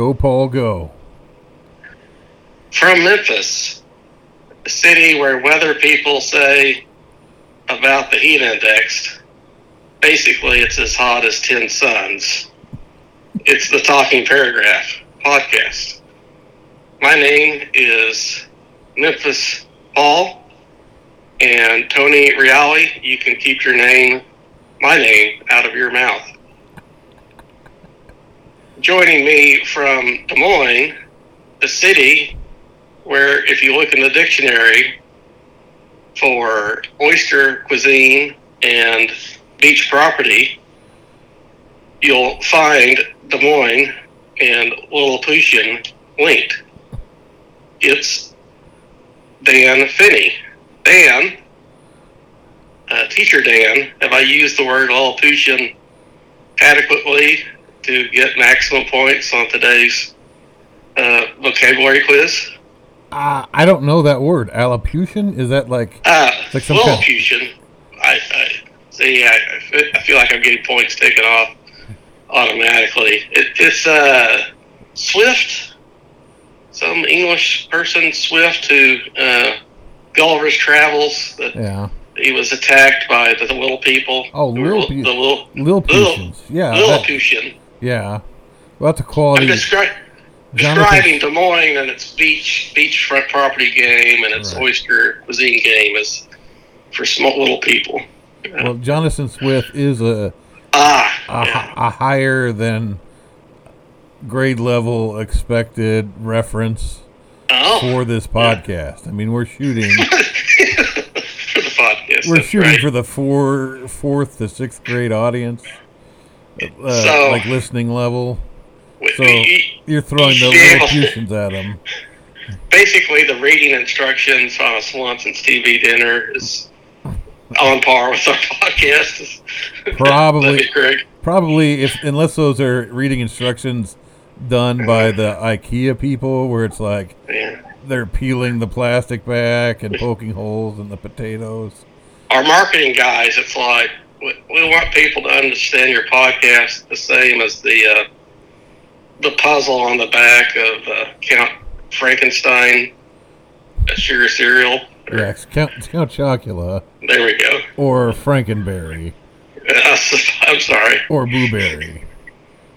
Go, Paul, go. From Memphis, a city where weather people say about the heat index, basically it's as hot as 10 suns. It's the Talking Paragraph podcast. My name is Memphis Paul, and Tony Reale, you can keep your name, my name, out of your mouth. Joining me from Des Moines, the city where, if you look in the dictionary for oyster cuisine and beach property, you'll find Des Moines and Lilliputian linked. It's Dan Finney. Dan, uh, teacher Dan, have I used the word Lilliputian adequately to get maximum points on today's uh, vocabulary quiz? Uh, I don't know that word. Allopution? Is that like. Uh, Like some kind- Lilliputian. I, I see. I, I feel like I'm getting points taken off automatically. It, it's uh, Swift, some English person, Swift, who uh, Gulliver's Travels. That Yeah. he was attacked by the, the little people. Oh, the, Lillip- the little Lilliputians. Yeah. that- Lilliputian. Yeah. Well, that's a I'm quality. descri- describing Des Moines and its beach beachfront property game and its Right. oyster cuisine game is for small little people. Well, Jonathan Swift is a, Ah, a, yeah. a higher than grade level expected reference oh, for this podcast. I mean, we're shooting. for the podcast. We're shooting right. for the four, fourth to sixth grade audience, uh, So- like listening level. So you're throwing the Yeah. At them. basically, the reading instructions on a Swanson's TV dinner is on par with our podcast. Probably. That'd be great. Probably, if unless those are reading instructions done by the IKEA people, where it's like Yeah. they're peeling the plastic back and poking holes in the potatoes. Our marketing guys, it's like we, we want people to understand your podcast the same as the uh, the puzzle on the back of uh, Count Frankenstein, sugar cereal. It's Count, Count Chocula There we go. or Frankenberry Uh, I'm sorry. or Blueberry.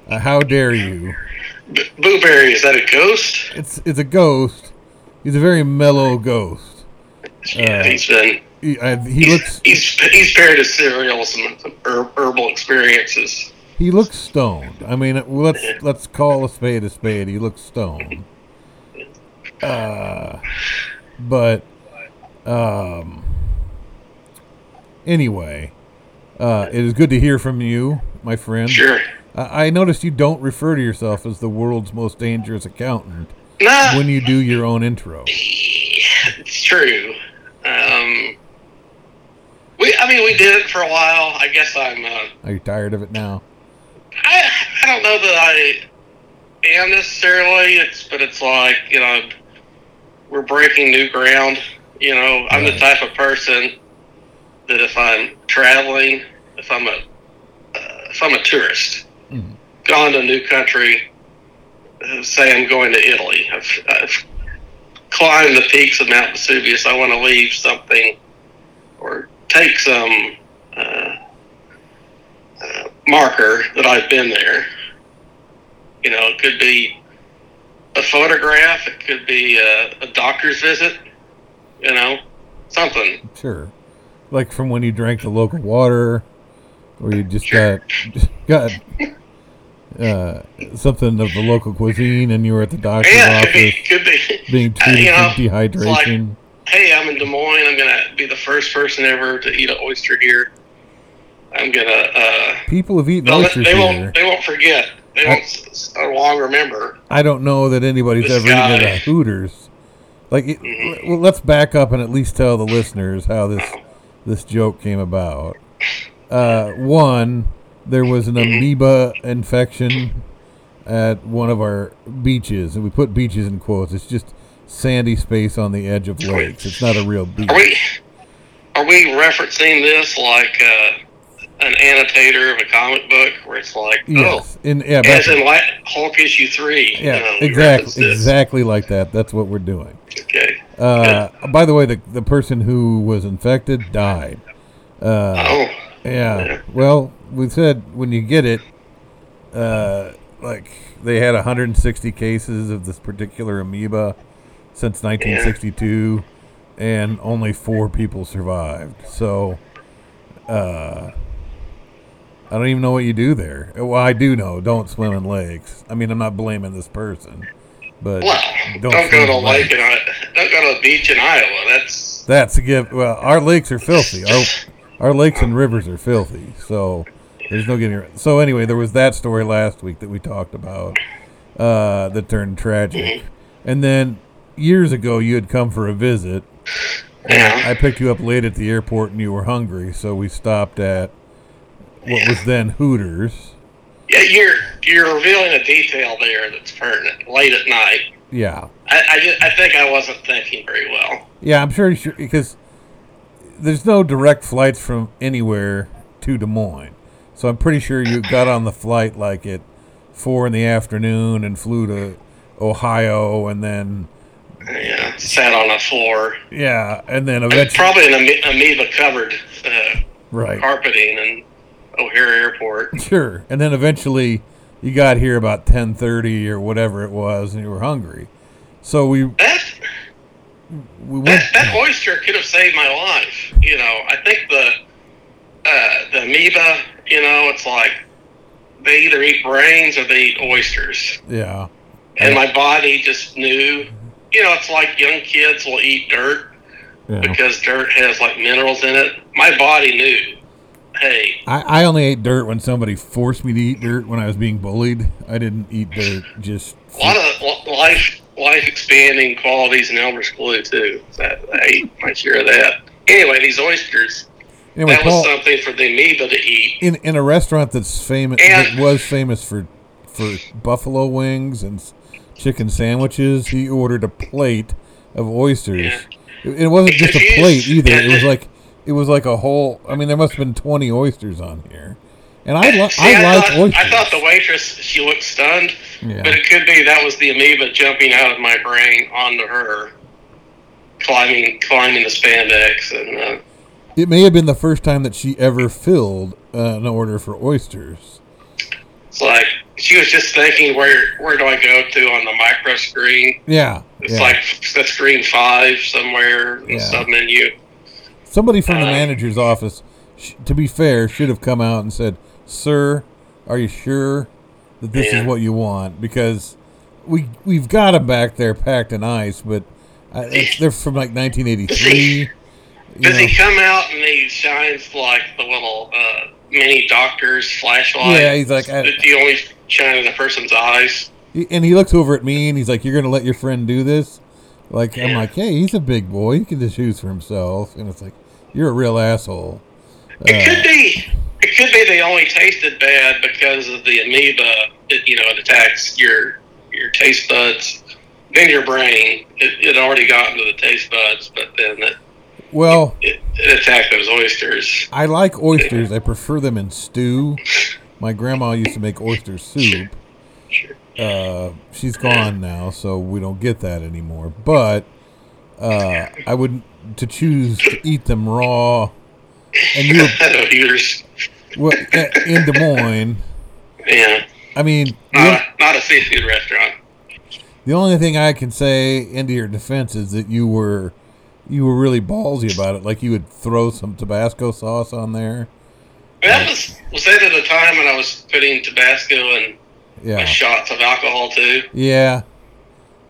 Uh, how dare you? B- Blueberry, is that a ghost? It's it's a ghost. He's a very mellow ghost. Yeah, Uh, he's been. He, I, he looks He's he's paired his cereal some, some her- herbal experiences. he looks stoned. I mean, let's let's call a spade a spade. He looks stoned. Uh, but um, anyway, uh, it is good to hear from you, my friend. Sure. I I noticed you don't refer to yourself as the world's most dangerous accountant Nah, when you do your own intro. it's true. Um, we, I mean, we did it for a while. I guess I'm. Uh, Are you tired of it now? I, I don't know that I am necessarily. It's, but it's like you know, we're breaking new ground. You know, I'm the type of person that if I'm traveling, if I'm a, uh, if I'm a tourist, Mhm. gone to a new country, uh, say I'm going to Italy, I've, I've climbed the peaks of Mount Vesuvius. I want to leave something or take some uh, uh, marker that I've been there. You know, it could be a photograph, it could be a, a doctor's visit, you know, something. Sure. Like from when you drank the local water, or you just Sure. got got uh, something of the local cuisine, and you were at the doctor's Yeah, could office be, could be. being Uh, treated you know, for dehydration. Hey, I'm in Des Moines. I'm gonna be the first person ever to eat an oyster here. I'm gonna. Uh, People have eaten oysters they here. won't. They won't forget. They won't s- long remember. I don't know that anybody's ever eaten at a Hooters. Like, it, Mhm. well, let's back up and at least tell the listeners how this this joke came about. Uh, one, there was an Mm-hmm. amoeba infection at one of our beaches, and we put beaches in quotes. It's just sandy space on the edge of lakes. It's not a real beach. Are we? Are we referencing this like uh, an annotator of a comic book where it's like, Yes, oh, in yeah, as in like Hulk issue three. yeah, you know, exactly, exactly like that. That's what we're doing. Okay. Uh, by the way, the the person who was infected died. Uh, Oh, yeah. Well, we said when you get it, uh, like they had 160 cases of this particular amoeba since 1962, and only four people survived. So, uh, I don't even know what you do there. Well, I do know. Don't swim in lakes. I mean, I'm not blaming this person, but well, don't, don't, go to lake in I- don't go to a beach in Iowa. That's That's a gift. Well, our lakes are filthy. Our our lakes and rivers are filthy. So there's no getting. around. So anyway, there was that story last week that we talked about uh, that turned tragic, and then years ago you had come for a visit. Yeah. I picked you up late at the airport and you were hungry, so we stopped at what was then Hooters. yeah. You're you're revealing a detail there that's pertinent. Late at night, Yeah, I I, just, I think I wasn't thinking very well. Yeah, I'm sure sure because there's no direct flights from anywhere to Des Moines. So I'm pretty sure you got on the flight like at four in the afternoon and flew to Ohio and then Yeah, sat on the floor. yeah, and then eventually Probably an ame- amoeba covered uh, right. carpeting in O'Hare Airport. Sure. And then eventually you got here about 10:30 or whatever it was and you were hungry. So we That we went that, that oyster could have saved my life. You know, I think the uh, the amoeba. You know, it's like they either eat brains or they eat oysters, yeah. and my body just knew. You know, it's like young kids will eat dirt Yeah. because dirt has like minerals in it. My body knew. Hey, I, I only ate dirt when somebody forced me to eat dirt when I was being bullied. I didn't eat dirt just a lot of life life expanding qualities in Elmer's glue too. That I ate my share of that. Anyway, these oysters. Anyway, that Paul, was something for the amoeba to eat. in in a restaurant that's famous And- that was famous for for buffalo wings and chicken sandwiches, he ordered a plate of oysters. Yeah. It, it wasn't just a plate either. It was like it was like a whole. I mean, there must have been twenty oysters on here, and I li- See, I, like thought, oysters. I thought the waitress she looked stunned, Yeah. but it could be that was the amoeba jumping out of my brain onto her, climbing climbing the spandex, and uh, It may have been the first time that she ever filled uh, an order for oysters. it's like she was just thinking, where where do I go to on the micro screen? Yeah, It's yeah. like the screen five somewhere in Yeah. the sub menu. Somebody from the Uh, manager's office, sh- to be fair, should have come out and said, "Sir, are you sure that this Yeah. is what you want?" Because we we've got them back there packed in ice, but uh, it's, they're from like 1983. you Does he come out and he shines like the little uh, mini doctor's flashlight? Yeah, he's like, I- you only shine in a person's eyes. And he looks over at me and he's like, "You're gonna let your friend do this?" Like I'm like, "Hey, he's a big boy. He can just choose for himself." And it's like, "You're a real asshole." It Uh, could be. It could be they only tasted bad because of the amoeba. It, you know, it attacks your your taste buds, then your brain. It, it already got into the taste buds, but then it, well, it, it attacked those oysters. I like oysters. I prefer them in stew. My grandma used to make oyster soup. Sure. Uh, she's gone now, so we don't get that anymore. But uh, I would to choose to eat them raw. And you, know well, in Des Moines. Yeah, I mean, not, not a seafood restaurant. the only thing I can say into your defense is that you were you were really ballsy about it. Like you would throw some Tabasco sauce on there. That was was that at a time when I was putting Tabasco and Yeah, shots of alcohol too. yeah.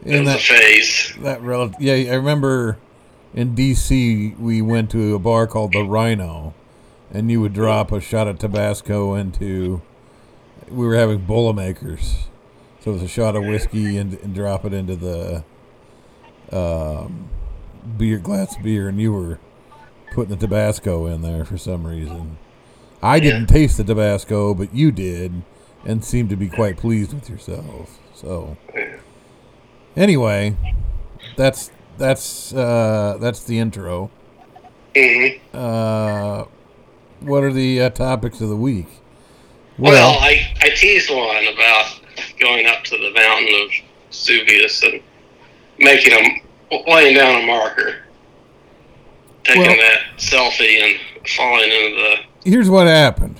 It And was a that phase. that rel- yeah, I remember in D.C. we went to a bar called the Rhino, and you would drop a shot of Tabasco into. We were having Boilermakers, so it was a shot of whiskey and, and drop it into the um, beer glass of beer, and you were putting the Tabasco in there for some reason. I didn't taste the Tabasco, but you did, and seemed to be quite pleased with yourself. So, anyway, that's that's uh, that's the intro. hmm Uh, what are the uh, topics of the week? Well, I, I teased one about going up to the mountain of Vesuvius and making a laying down a marker, taking Well- that selfie and falling into the here's what happened.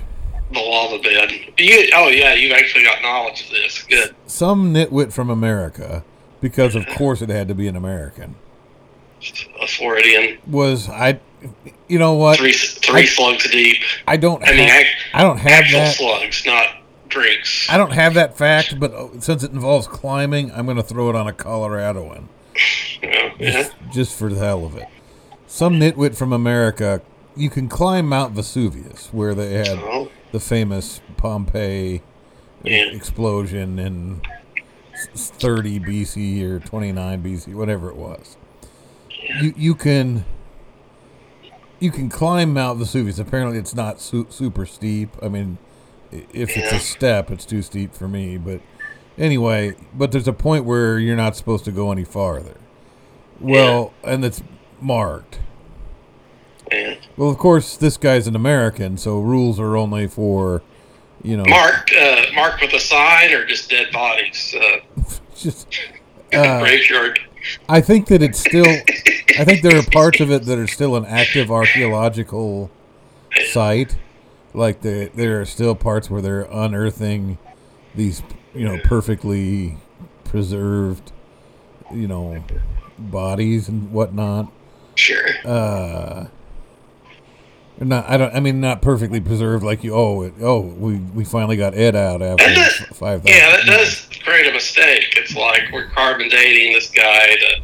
the lava bed. You, oh yeah, you've actually got knowledge of this. Good. Some nitwit from America, because of course it had to be an American, A Floridian, was I. You know what? three three I- slugs deep. I don't. I mean, have, ac- I don't have actual that. slugs, not drinks. I don't have that fact, but uh, since it involves climbing, I'm going to throw it on a Coloradoan, Yeah, yeah. just, just for the hell of it. Some nitwit from America, you can climb Mount Vesuvius, where they had Oh, the famous Pompeii Yeah. explosion in 30 BC or 29 BC, whatever it was. You you can you can climb Mount Vesuvius. Apparently, it's not su- super steep. I mean, if it's a step, it's too steep for me. But anyway, but there's a point where you're not supposed to go any farther. Well, and it's marked. yeah. Well, of course, this guy's an American, so rules are only for, you know, Marked, uh, marked with a sign or just dead bodies. Uh, just. Uh, graveyard. I think that it's still. I think there are parts of it that are still an active archaeological site. Like the, there are still parts where they're unearthing these, you know, perfectly preserved, you know, bodies and whatnot. Sure. Uh, not. I don't. I mean, not perfectly preserved. Like you. Oh. It, oh. We we finally got Ed out after That five thousand. Yeah, that does create a mistake. It's like we're carbon dating this guy to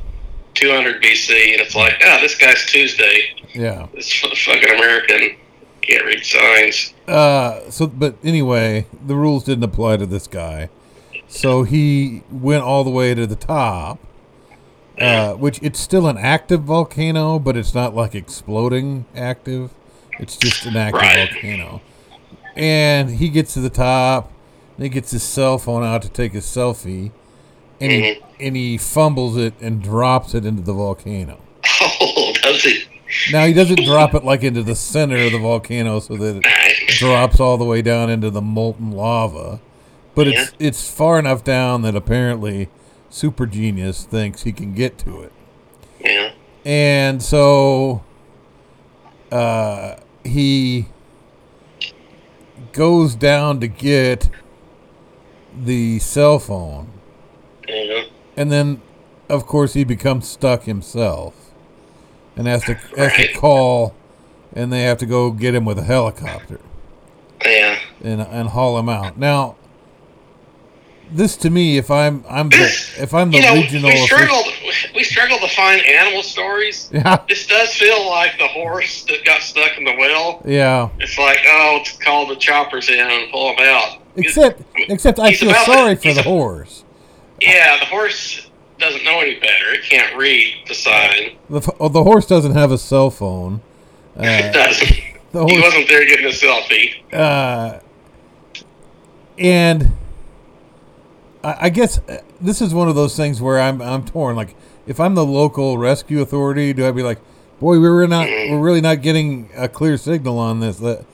200 BC, and it's like, ah, this guy's Tuesday. Yeah. This fucking American can't read signs. Uh, so, but anyway, the rules didn't apply to this guy. So he went all the way to the top, uh, which it's still an active volcano, but it's not like exploding active. It's just an active Right. volcano. And he gets to the top, and he gets his cell phone out to take a selfie, and he and he fumbles it and drops it into the volcano. Oh, does he? Now he doesn't drop it like into the center of the volcano so that it drops all the way down into the molten lava. But it's it's far enough down that apparently Super Genius thinks he can get to it. Yeah. And so uh, he goes down to get the cell phone. Yeah. And then, of course, he becomes stuck himself and has to, has to call, and they have to go get him with a helicopter. Yeah. and and haul him out. Now, this to me, if I'm I'm the if I'm the You know, regional, we struggled. We struggled to find animal stories. yeah, This does feel like the horse that got stuck in the well. yeah. It's like, oh, it's call the choppers in and pull them out. Except except I feel to- sorry for the a- horse. Yeah, the horse doesn't know any better. It can't read the sign. The oh, the horse doesn't have a cell phone. It Uh, doesn't. the He horse, wasn't there getting a selfie. uh, and I, I guess uh, this is one of those things where I'm I'm torn. Like, if I'm the local rescue authority, do I be like, boy, we were not we're really not getting a clear signal on this. That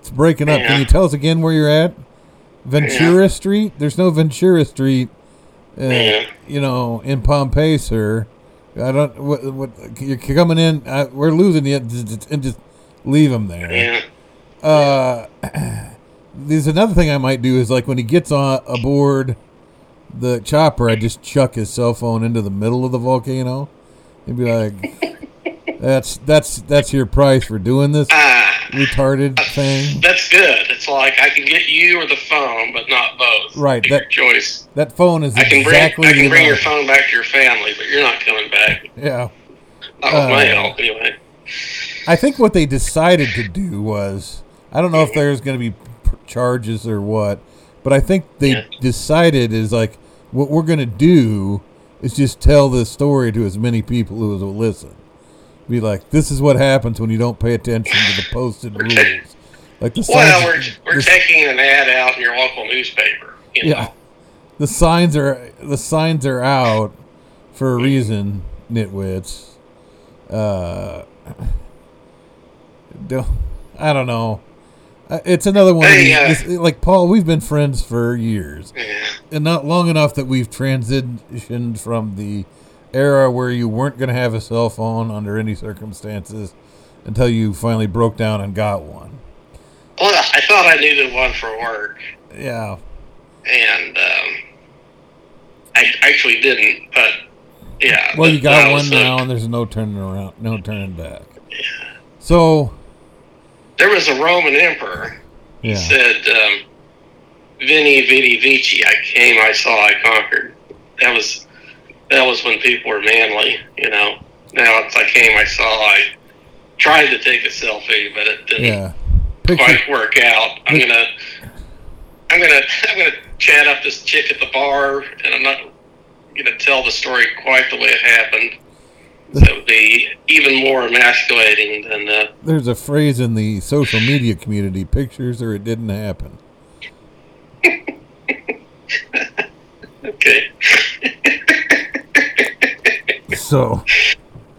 it's breaking up. Can you tell us again where you're at? Ventura Street. There's no Ventura Street. Uh, Yeah. You know, in Pompeii, sir. I don't. What? What? You're coming in. Uh, we're losing you, and just leave him there. Uh, there's another thing I might do is like when he gets on aboard the chopper, I just chuck his cell phone into the middle of the volcano and be like, "That's that's that's your price for doing this Ah, retarded thing." that's good. It's like I can get you or the phone, but not both. Right, that- your choice. That phone is I can exactly bring I can bring your phone back to your family, but you're not coming back. Yeah, Not with my Uh, help, anyway. I think what they decided to do was I don't know if there's going to be charges or what, but I think they Yeah. decided is like what we're going to do is just tell this story to as many people who will listen. Be like, this is what happens when you don't pay attention to the posted rules. Like the Well, signs, we're we're the- taking an ad out in your local newspaper. You know? yeah, the signs are the signs are out for a reason, nitwits. Uh, don't, I don't know. Uh, It's another one. Hey, uh, this- like Paul, we've been friends for years, Yeah. and not long enough that we've transitioned from the era where you weren't going to have a cell phone under any circumstances until you finally broke down and got one. Well, I thought I needed one for work, Yeah, and um, I actually didn't. But yeah. Well, you got one now, and there's no turning around, no turning back. Yeah. So, There was a Roman emperor. He yeah, said, um, "Veni, vidi, vici." I came, I saw, I conquered. That was that was when people were manly. You know. Now it's I came, I saw, I tried to take a selfie, but it didn't yeah. Picture, quite work out. I'm gonna, I'm gonna, I'm gonna chat up this chick at the bar, and I'm not gonna tell the story quite the way it happened. That would be even more emasculating than uh, there's a phrase in the social media community: "Pictures or it didn't happen." okay. So,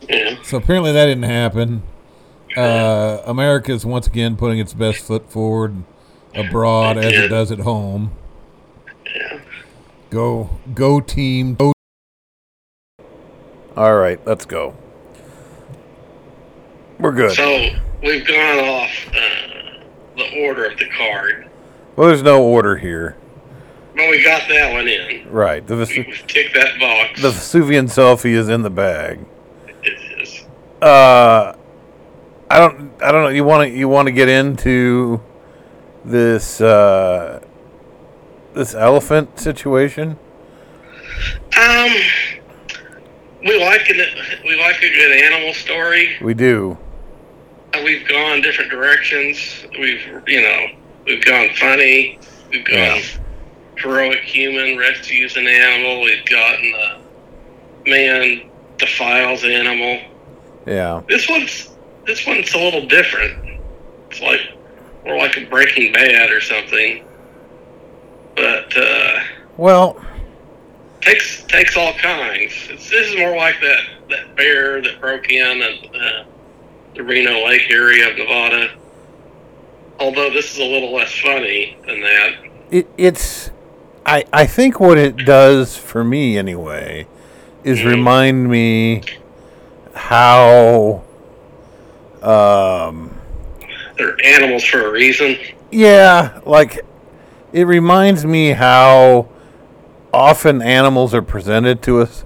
Yeah. so apparently that didn't happen. Uh, is once again putting its best foot forward abroad as it does at home. Yeah. Go, go team. Go. All right, let's go. We're good. So we've gone off uh, the order of the card, well, there's no order here. but we got that one in. Right. The, Vesu- We've that box. the Vesuvian selfie is in the bag. it is. Uh, I don't. I don't know. You want to. You want to get into this uh, this elephant situation? Um, we like it. We like a good animal story. We do. Uh, We've gone different directions. We've, you know, we've gone funny. We've gone Yeah. heroic human rescues an animal. We've gotten uh, man defiles animal. Yeah. This one's this one's a little different. It's like more like a Breaking Bad or something. But uh, Well, takes takes all kinds. It's, this is more like that that bear that broke in and uh, the Reno Lake area of Nevada. Although this is a little less funny than that. it, it's. I I think what it does for me anyway is Mhm. remind me how. Um. They're animals for a reason. Yeah, like it reminds me how often animals are presented to us,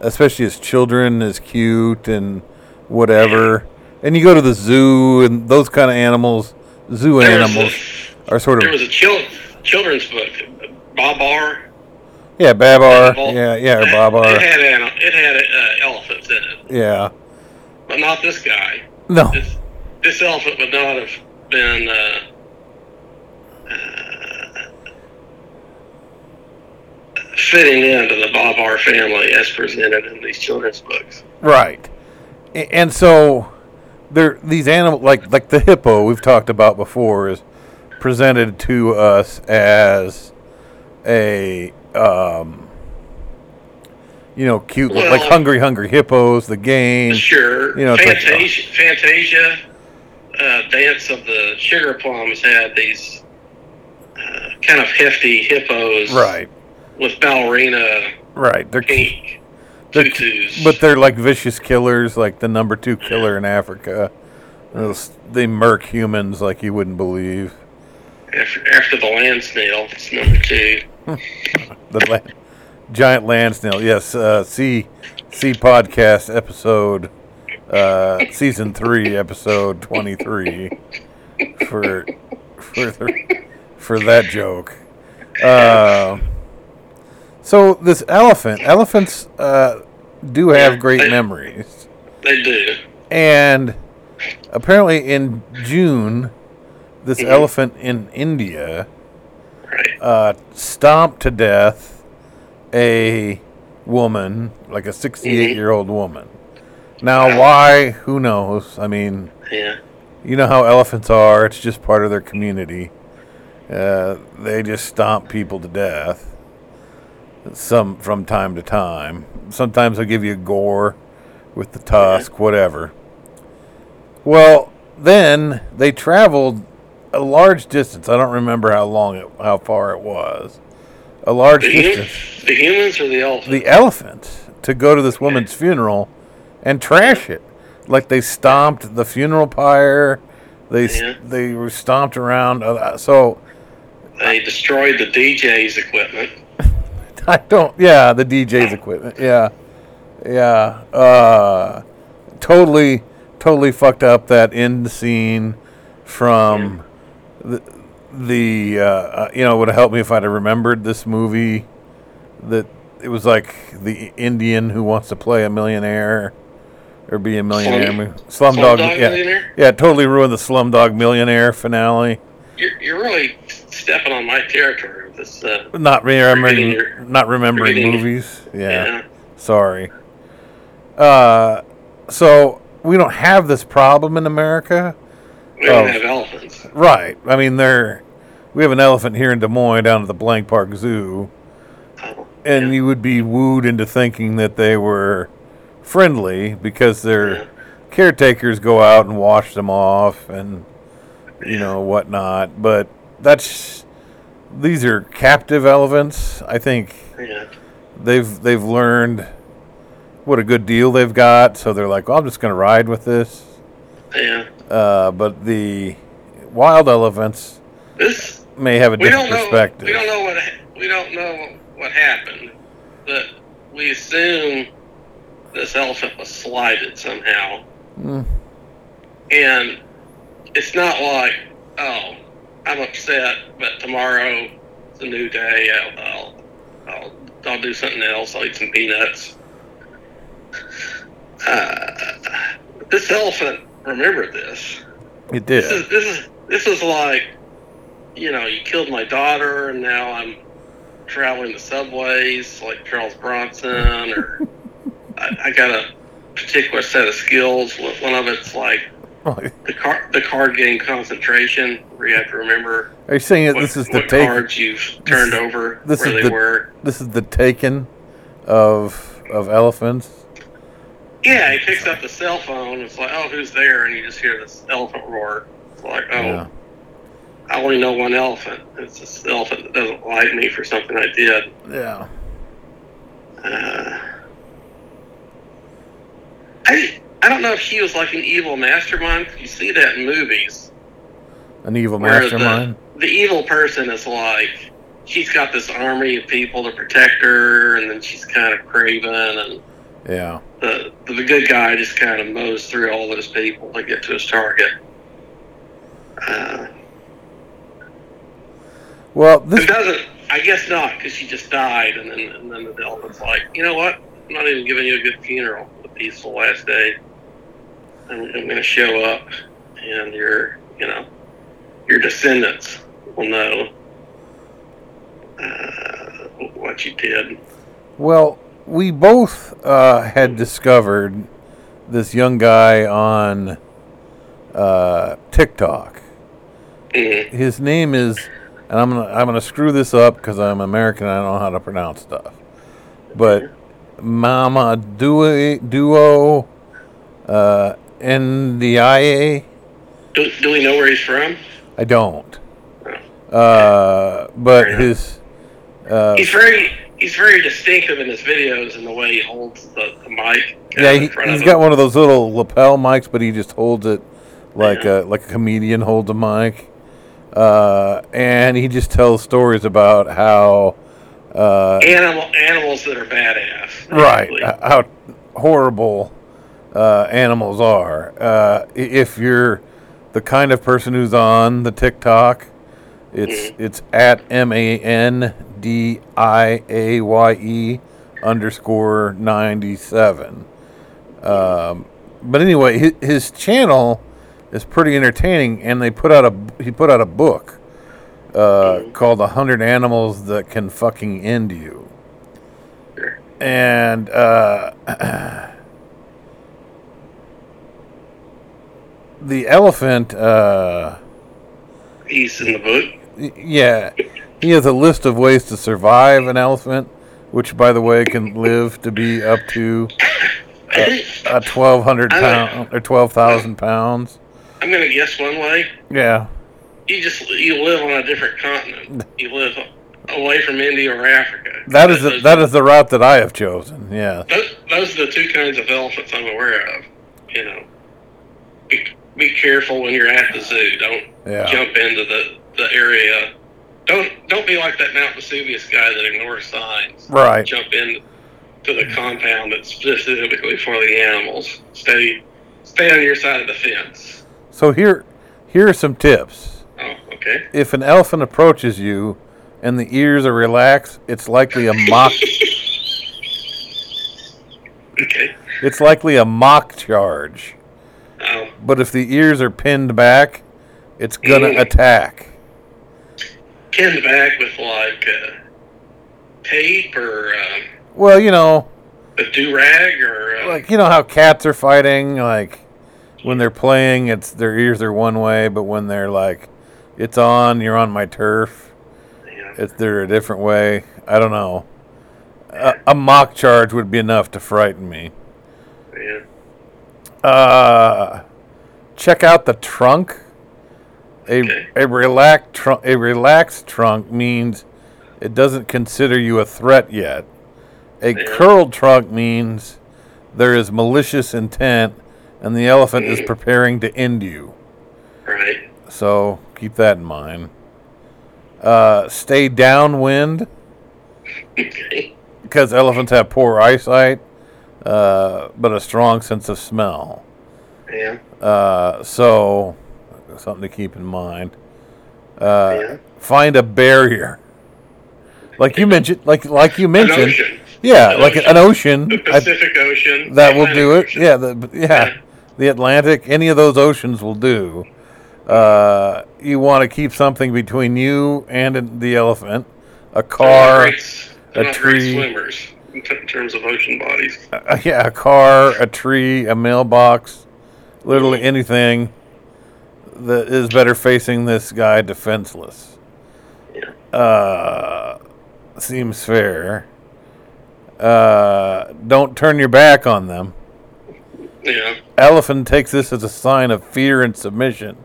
especially as children, as cute and whatever. And you go to the zoo, and those kind of animals, zoo There animals, a- are sort of. There was a chil- children's book, Babar. yeah, babar, yeah, yeah, or It had anim- it had uh, elephants in it, yeah. but not this guy. No, This this elephant would not have been. Uh, uh, fitting into the Babar family as presented in these children's books. right. And so there, these animals, like like the hippo we've talked about before, is presented to us as a um, you know cute like hungry hungry hippos the game Sure. You know, it's like- Fantasia, Fantasia uh, Dance of the Sugar Plums had these uh, kind of hefty hippos right with ballerina right they're pink They're tutus. but they're like vicious killers like the number two killer in africa Those- they murk humans like you wouldn't believe after, after the land snail, it's number two. the giant land snail yes uh see see podcast episode uh season three episode 23 for for the, for that joke uh, so this elephant elephants uh do have great memories They do. and apparently in june this Mhm. elephant in india Right. uh, stomped to death a woman, like a 68 year old woman. Now, why? Who knows? I mean, Yeah. you know how elephants are, it's just part of their community. Uh, they just stomp people to death. Some from time to time. Sometimes they'll give you gore with the tusk, whatever. Well, then they traveled a large distance. I don't remember how long it, how far it was. A large The, distance. hum- the humans or the elephants? The elephant to go to this woman's funeral and trash it. Like they stomped the funeral pyre. They Yeah. they were stomped around. Uh, so They destroyed the DJ's equipment. I don't. Yeah, the DJ's equipment. Yeah, yeah. Uh, totally, totally fucked up that end scene from the the. Uh, uh, you know, it would have helped me if I'd have remembered this movie. That it was like the Indian who wants to play a millionaire or be a millionaire. Slum- Slumdog. Slumdog yeah, Millionaire? yeah. Totally ruined the Slumdog Millionaire finale. You're, you're really stepping on my territory with this. Uh, Not remembering. Your- not remembering movies. yeah. Sorry. Uh, so we don't have this problem in America, We don't Oh. have elephants. right? I mean, there we have an elephant here in Des Moines down at the Blank Park Zoo, Oh, and yeah. you would be wooed into thinking that they were friendly because their Yeah. caretakers go out and wash them off and you know whatnot. But that's these are captive elephants. I think Yeah. they've they've learned what a good deal they've got, so they're like, well, I'm just going to ride with this. Yeah. Uh, but the wild elephants This may have a we different don't know. We don't know what we don't know what happened, but we assume this elephant was slighted somehow, Mm, and it's not like oh I'm upset, but tomorrow it's a new day. I'll I'll, I'll, I'll do something else. I'll eat some peanuts. Uh, this elephant remembered this. it This did. is this is this is like, you know, you killed my daughter, and now I'm traveling the subways like Charles Bronson, or I, I got a particular set of skills. One of it's like the card the card game concentration, where you have to remember Are you saying that what, this is the take? cards you've turned over, this where is they the- were. This is the taken of of elephants. Yeah, he picks up the cell phone. It's like, oh, who's there? And you just hear this elephant roar. It's like, oh, Yeah. I only know one elephant. It's this elephant that doesn't like me for something I did. Yeah. Uh, I I don't know if he was like an evil mastermind. You see that in movies. An evil mastermind. The, the evil person is like she's got this army of people to protect her, and then she's kind of craven, and Yeah. the the good guy just kind of mows through all those people to get to his target. Uh, Well, this doesn't. I guess not, because she just died, and then and then the elephant's like, you know what? I'm not even giving you a good funeral, a peaceful last day. I'm, I'm going to show up, and your you know your descendants will know uh, what you did. Well, we both uh, had discovered this young guy on uh, TikTok. Mm, His name is, and I'm gonna I'm gonna screw this up because I'm American. and I don't know how to pronounce stuff, but Mama Duo Duo uh, NDIA. do, do we know where he's from? I don't. Oh. Uh, but his uh, He's very he's very distinctive in his videos and the way he holds the, the mic. yeah, in he, front got him. one of those little lapel mics, but he just holds it like Yeah. a like a comedian holds a mic, uh, and he just tells stories about how uh, animal animals that are badass. right how horrible uh, animals are. Uh, if you're the kind of person who's on the TikTok, it's it's at m a n d i a y e underscore ninety seven. Um, but anyway, his, his channel is pretty entertaining, and they put out a he put out a book uh, called "A Hundred Animals That Can Fucking End You." And the elephant uh, He's in the book. yeah he has a list of ways to survive an elephant which by the way can live to be up to think uh, 1200 I like- pounds or 12000 pounds I'm gonna guess one way. yeah you just you live on a different continent. You live away from India or Africa. That is the, that is the route that I have chosen. Yeah. those, those are the two kinds of elephants I'm aware of. You know, be, careful when you're at the zoo. Don't Yeah. jump into the, the area. Don't don't be like that Mount Vesuvius guy that ignores signs. Right. Jump in to the compound that's specifically for the animals. Stay stay on your side of the fence. So here here are some tips. Oh, okay. If an elephant approaches you and the ears are relaxed, it's likely a mock Okay. it's likely a mock charge. But if the ears are pinned back, it's gonna Mm. attack. pinned back with like uh, tape or um, Well, you know, a do rag or uh, like you know how cats are fighting like when they're playing it's their ears are one way but when they're like it's on you're on my turf yeah. it's they're a different way i don't know a, a mock charge would be enough to frighten me yeah. Uh check out the trunk a Okay. a relaxed trunk a relaxed trunk means it doesn't consider you a threat yet a Yeah. curled trunk means there is malicious intent and the elephant is preparing to end you Right. so keep that in mind uh, stay downwind Okay. because elephants have poor eyesight uh, but a strong sense of smell Yeah. Uh, so something to keep in mind. Uh, Yeah. Find a barrier, like you mentioned, like like you mentioned. Yeah, An like ocean. an ocean. The I- Pacific Ocean. that will do it. Ocean. Yeah, the, yeah, Yeah. the Atlantic. Any of those oceans will do. Uh, you want to keep something between you and the elephant. A car, great- a tree. In, terms of ocean bodies. uh, yeah, a car, a tree, a mailbox, literally anything that is better facing this guy defenseless. Yeah. Uh, seems fair. Uh, don't turn your back on them. Yeah. Elephant takes this as a sign of fear and submission.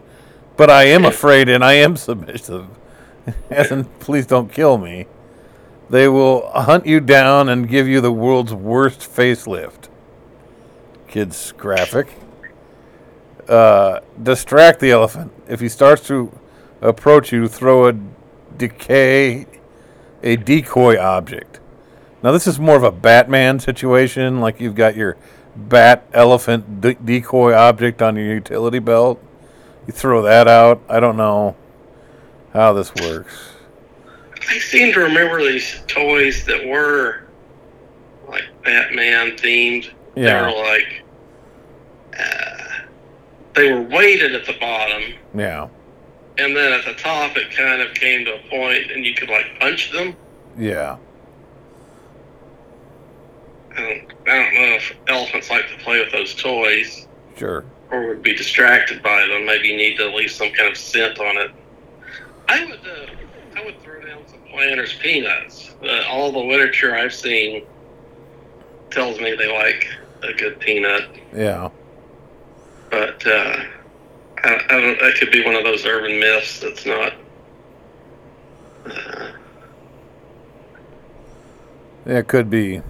But I am afraid and I am submissive. As in, please don't kill me. They will hunt you down and give you the world's worst facelift. Kids graphic. Uh, distract the elephant. If he starts to approach you, throw a decay, a decoy object. Now this is more of a Batman situation, like you've got your bat elephant de- decoy object on your utility belt. You throw that out. I don't know how this works. I seem to remember these toys that were like Batman themed. Yeah. They were like, uh, they were weighted at the bottom, Yeah, and then at the top it kind of came to a point, and you could like punch them. yeah, I don't, I don't know if elephants like to play with those toys sure. or would be distracted by them. Maybe you need to leave some kind of scent on it. I would, uh, I would throw down some Planters peanuts. Uh, all the literature I've seen tells me they like a good peanut, Yeah, but uh, I, I don't. That could be one of those urban myths that's not. Uh, yeah, it could be.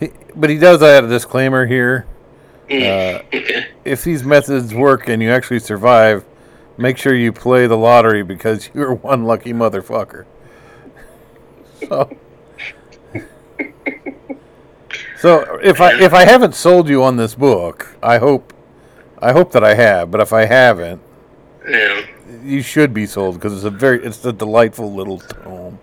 He, but he does add a disclaimer here. mm, Uh, if these methods work and you actually survive, make sure you play the lottery because you're one lucky motherfucker. So, so if I if I haven't sold you on this book, I hope I hope that I have. But if I haven't, Yeah. you should be sold because it's a very it's a delightful little tome.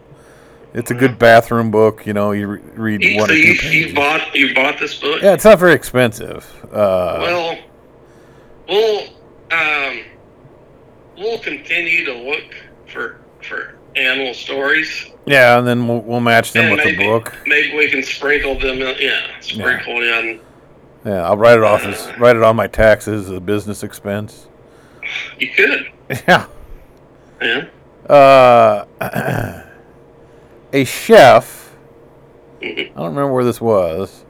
It's a good bathroom book. You know, you re- read You, one so or two you, pages. you bought you bought this book? yeah, it's not very expensive. Uh, Well, we'll um, we'll continue to look for for animal stories. yeah, and then we'll, we'll match them and with maybe, the book. Maybe we can sprinkle them. In, yeah, sprinkle in. Yeah, I'll write it off as write it on my taxes as a business expense. You could. Yeah. Yeah. Uh, a chef, I don't remember where this was,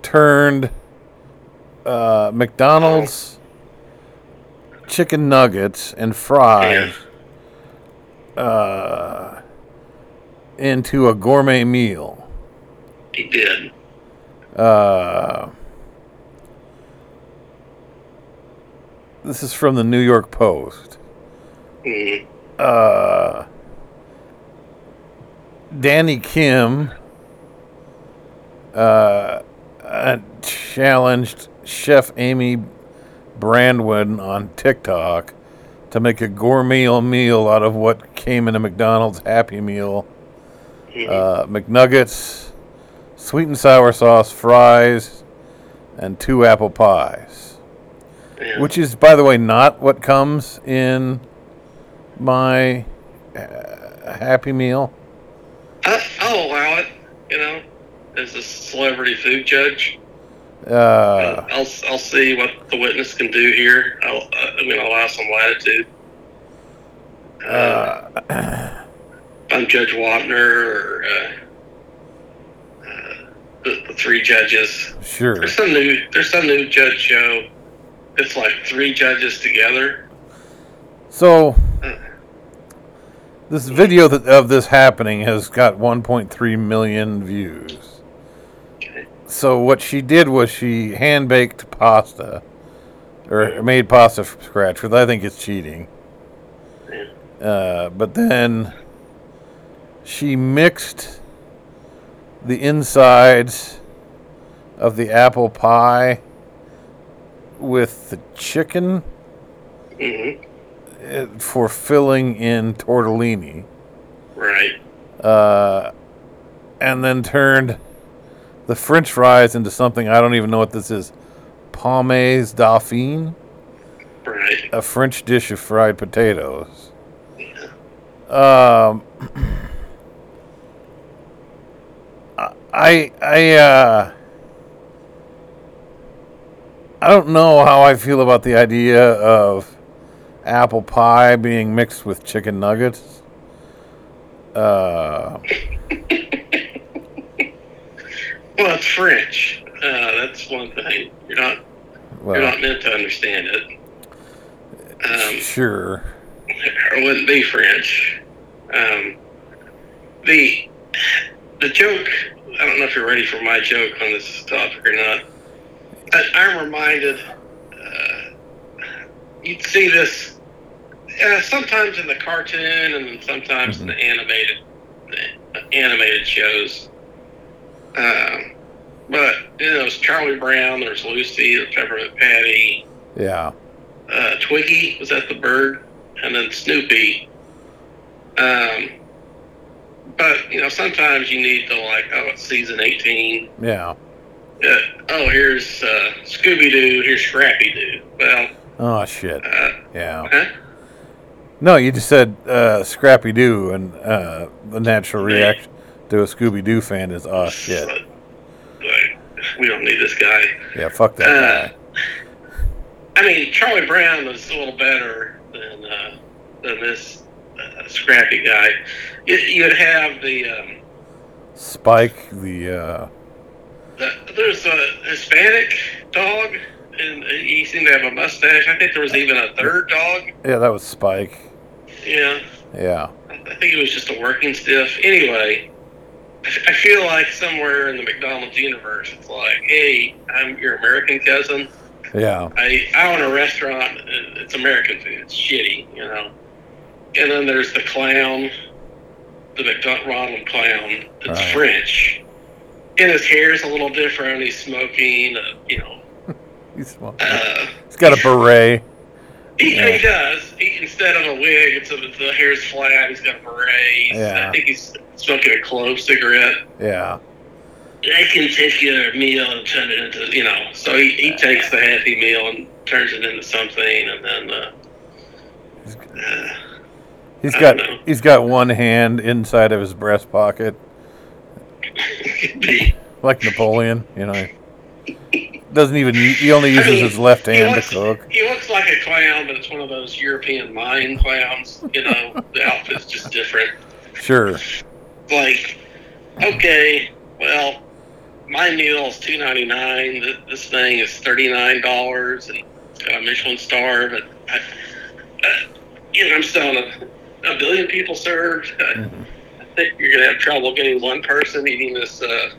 turned uh, McDonald's chicken nuggets and fries uh, into a gourmet meal. He did. Uh, this is from the New York Post. Mm. Uh, Danny Kim uh, uh, challenged Chef Amy Brandwein on TikTok to make a gourmet meal out of what came in a McDonald's Happy Meal. Uh, McNuggets, sweet and sour sauce, fries, and two apple pies. Yeah. Which is, by the way, not what comes in my uh, Happy Meal. I, I'll allow it. You know, as a celebrity food judge, Uh, I'll I'll see what the witness can do here. I'll uh, I'm going to allow some latitude. Uh, uh, I'm Judge Wapner or uh, uh, the, the three judges. sure. There's some new there's some new judge show. It's like three judges together. So, this video that, of this happening has got 1.3 million views. So, what she did was she hand baked pasta, or made pasta from scratch, which I think is cheating. Uh, but then she mixed the insides of the apple pie with the chicken hmm uh, for filling in tortellini, Right. uh, and then turned the French fries into something I don't even know what this is. Pommes dauphine, Right. a French dish of fried potatoes. Um, I I uh, I don't know how I feel about the idea of apple pie being mixed with chicken nuggets. Uh, Well, it's French. Uh, that's one thing. You're not you're not meant to understand it. Um, sure. or wouldn't be French. Um, the the joke. I don't know if you're ready for my joke on this topic or not. I, I'm reminded. Uh, you'd see this uh, sometimes in the cartoon and sometimes in the animated the animated shows. Um, but you know, there's Charlie Brown, there's Lucy, there's Peppermint Patty, Yeah. uh, Twiggy was that the bird, and then Snoopy. Um, but you know, sometimes you need to like, oh, it's season eighteen. Yeah. Uh, oh, here's uh, Scooby Doo. Here's Scrappy Doo. Well, Oh shit. uh, Yeah. huh? No, you just said uh, Scrappy Doo, and uh, the natural reaction to a Scooby Doo fan is, oh shit. We don't need this guy. Yeah, fuck that Uh, guy. I mean, Charlie Brown was a little better than uh, than this uh, Scrappy guy. You, you'd have the. Um, Spike, the uh, The, there's a Hispanic dog, and he seemed to have a mustache. I think there was even a third dog. yeah, that was Spike. Yeah, Yeah, I I think it was just a working stiff. Anyway, I feel like somewhere in the McDonald's universe, it's like, hey, I'm your American cousin. yeah, I, I own a restaurant. It's American food. It's shitty, you know. And then there's the clown, the McDonald clown. It's Right. French. And his hair is a little different. He's smoking, uh, you know. he's, smoking. Uh, he's got a beret. He, Yeah. he does. He, instead of a wig, it's a, the hair's flat. He's got a beret. Yeah. I think he's smoking a clove cigarette. Yeah, They can take your meal and turn it into, you know. So he, he takes the Happy Meal and turns it into something, and then uh, uh, he's got he's got one hand inside of his breast pocket, like Napoleon. You know, doesn't even he only I uses mean, his left hand looks, to cook. He looks like a clown, but it's one of those European mine clowns. You know, the outfit's just different. Sure. Like, okay, well, my meal is two ninety nine. This thing is thirty nine dollars and uh, Michelin star, but I, uh, you know, I'm selling a, a billion people served. I, Mhm. I think you're gonna have trouble getting one person eating this uh,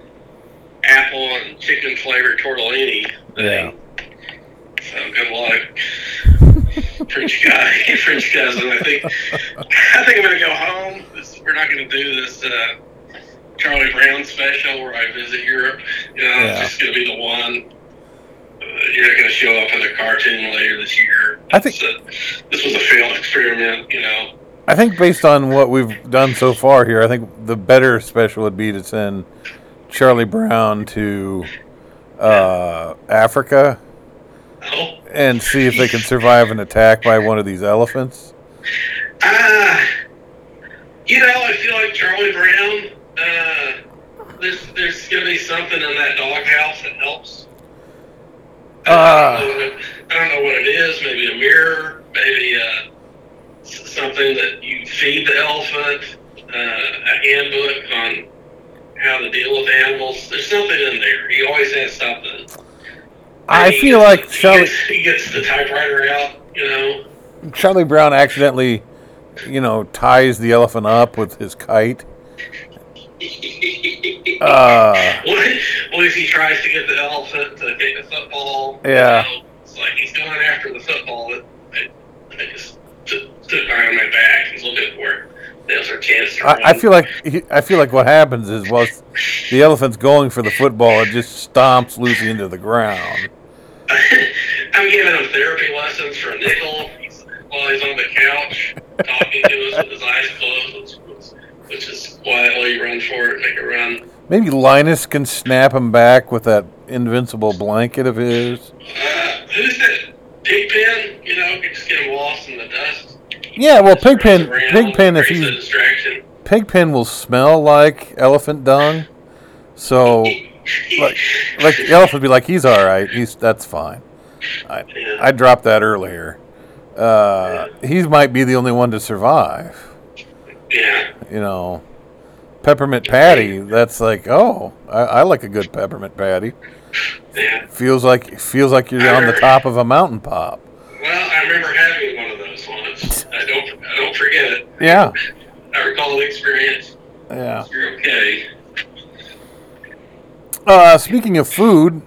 apple and chicken flavored tortellini. Yeah. thing. So good luck, French guy, French cousin. I think I think I'm gonna go home. This, we're not gonna do this uh, Charlie Brown special where I visit Europe. You know, Yeah. it's just gonna be the one. Uh, you're not gonna show up in a cartoon later this year. I think- a- this was a failed experiment. You know. I think based on what we've done so far here, I think the better special would be to send Charlie Brown to uh, Africa Oh. and see if they can survive an attack by one of these elephants. Ah, you know, I feel like Charlie Brown. Uh, there's there's gonna be something in that doghouse that helps. Uh. I, don't know what it, I don't know what it is. Maybe a mirror. Maybe uh, something that you feed the elephant. Uh, a handbook on how to deal with animals. There's something in there. He always has something. I He feel like he Charlie gets, he gets the typewriter out. You know. Charlie Brown accidentally, you know, ties the elephant up with his kite. Uh, What, what if he tries to get the elephant to take the football? Yeah. You know, it's like he's going after the football that I, I just took, took on my back. He's looking for it. There's our chance to I, I feel like I feel like what happens is whilst the elephant's going for the football, it just stomps Lucy into the ground. I'm giving him therapy lessons for a nickel while he's on the couch, talking to us with his eyes closed, which, which is quietly run for it, make a run. Maybe Linus can snap him back with that invincible blanket of his. Uh, who's that? Pigpen? You know, just get him lost in the dust. Yeah, well, Pigpen, Pigpen, if he's. Pigpen will smell like elephant dung, so like like the elephant would be like, he's all right, he's that's fine. yeah. I dropped that earlier. Uh, he might be the only one to survive. yeah. You know, peppermint patty. That's like, oh, I, I like a good peppermint patty. Yeah. Feels like feels like you're on the top of a mountain pop. Well, I remember having forget it. Yeah, I recall the experience. yeah. You're okay. Uh, speaking of food,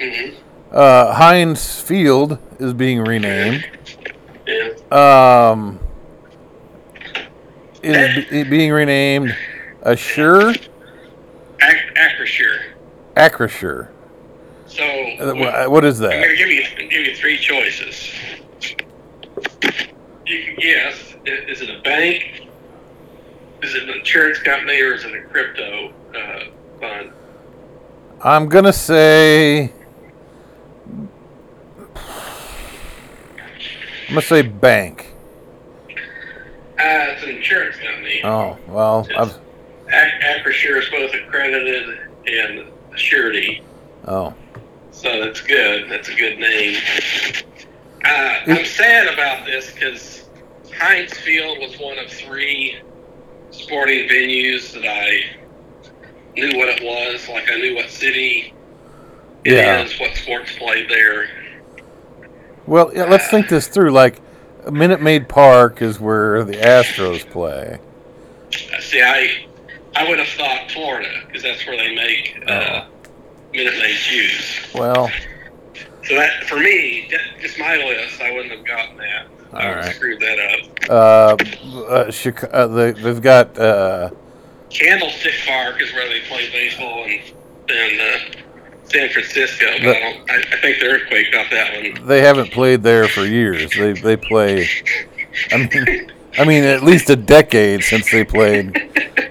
hmm uh, Heinz Field is being renamed. Yeah. Um, is being renamed Assure Ac- Acrisure. Acrisure. So Uh, I'm wha- What is that? to give you give you three choices. You can guess. Is it a bank? Is it an insurance company, or is it a crypto uh, fund? I'm gonna say. I'm gonna say bank. Uh, it's an insurance company. Oh well, I've, is both accredited and surety. oh So that's good. That's a good name. Uh, I'm sad about this because Heinz Field was one of three sporting venues that I knew what it was. Like I knew what city it is, Yeah. what sports played there. well. Yeah, let's think this through. Like, Minute Maid Park is where the Astros play. Uh, See, I I would have thought Florida because that's where they make uh, Minute Maid juice. Well, So that for me, ju- just my list, I wouldn't have gotten that. I All would right. screwed that up. uh, uh, Chica- uh they, they've got uh, Candlestick Park is where they play baseball in, in uh, San Francisco. But The- I, don't, I, I think the earthquake got that one. they haven't played there for years. They they play. I mean, I mean, at least a decade since they played.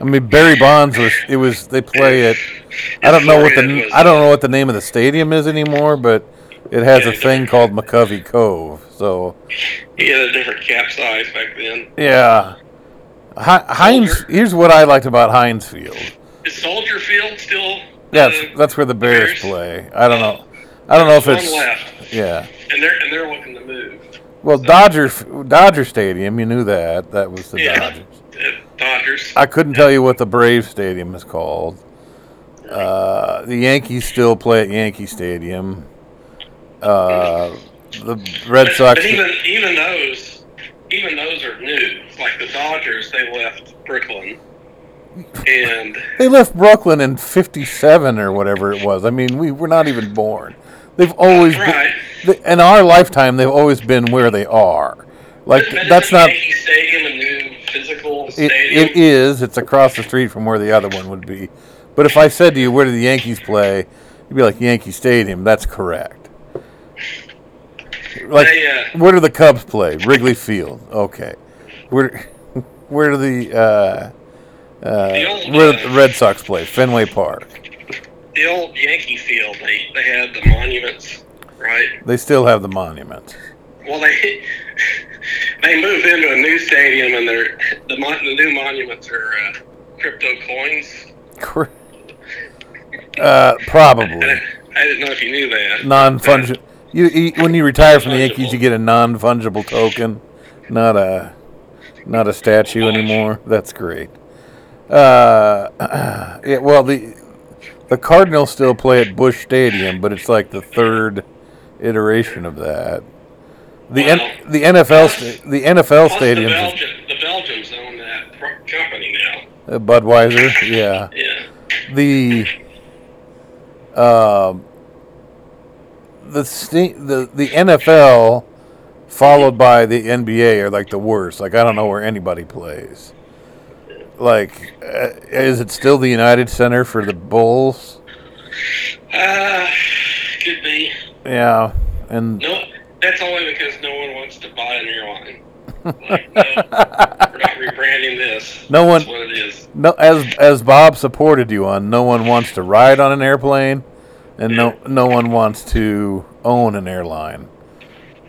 I mean, Barry Bonds was. It was. They play it. I don't know what the. I don't know what the name of the stadium is anymore, but it has a thing called McCovey Cove. So He had a different cap size back then. yeah, Heinz. Here's what I liked about Heinz Field. Is Soldier Field still? That's uh, that's where the Bears Bears? play. I don't know. I don't know if one it's left, yeah. and they're and they're looking to move. Well, Dodger Dodger Stadium. You knew that. That was the Yeah. Dodgers. Dodgers. I couldn't tell you what the Brave Stadium is called. Uh, the Yankees still play at Yankee Stadium. Uh, the Red But, Sox. but even even those even those are new. Like the Dodgers, they left Brooklyn, and They left Brooklyn in '57 or whatever it was. I mean, we were not even born. They've always right. been in our lifetime. They've always been where they are. Like But that's not. Yankee Stadium a new physical It, it is. It's across the street from where the other one would be. But if I said to you, where do the Yankees play? You'd be like Yankee Stadium. That's correct. Like, They, uh, where do the Cubs play? Wrigley Field. Okay. Where, where do the uh, uh, The old, where uh, the Red Sox play? Fenway Park. the old Yankee Field, they they had the monuments, right? They still have the monument. Well, they they moved into a new stadium, and they're the mon- the new monuments are uh, crypto coins. Uh, probably I, I didn't know if you knew that. non fungible. You, you when you retire from the Yankees, you get a non fungible token, not a not a statue anymore. That's great. Uh, yeah, well the the Cardinals still play at Busch Stadium, but it's like the third iteration of that. The N, the NFL sta- the NFL Plus, the Belgian, the Belgians own that company now. uh, Budweiser, yeah. Yeah. the um the the the NFL followed by the NBA are like the worst. Like I don't know where anybody plays. Like, uh, is it still the United Center for the Bulls? Uh, could be. Yeah, and No, that's only because no one wants to buy an airline. Like, no, we're not rebranding this. No one- That's what it is. no, as as Bob supported you on, no one wants to ride on an airplane, and no no one wants to own an airline.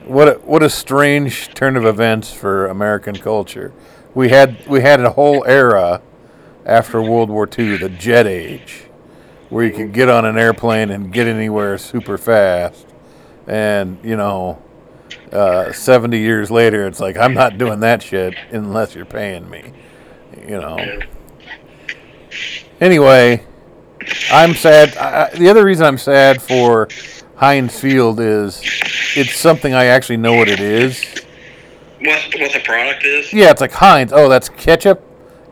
What a, what a strange turn of events for American culture. We had we had a whole era after World War II, the jet age, where you could get on an airplane and get anywhere super fast, and you know. Uh, 70 years later, it's like, I'm not doing that shit unless you're paying me. You know. Anyway, I'm sad. I, the other reason I'm sad for Heinz Field is it's something I actually know what it is. What what the product is? Yeah, it's like Heinz. Oh, that's ketchup.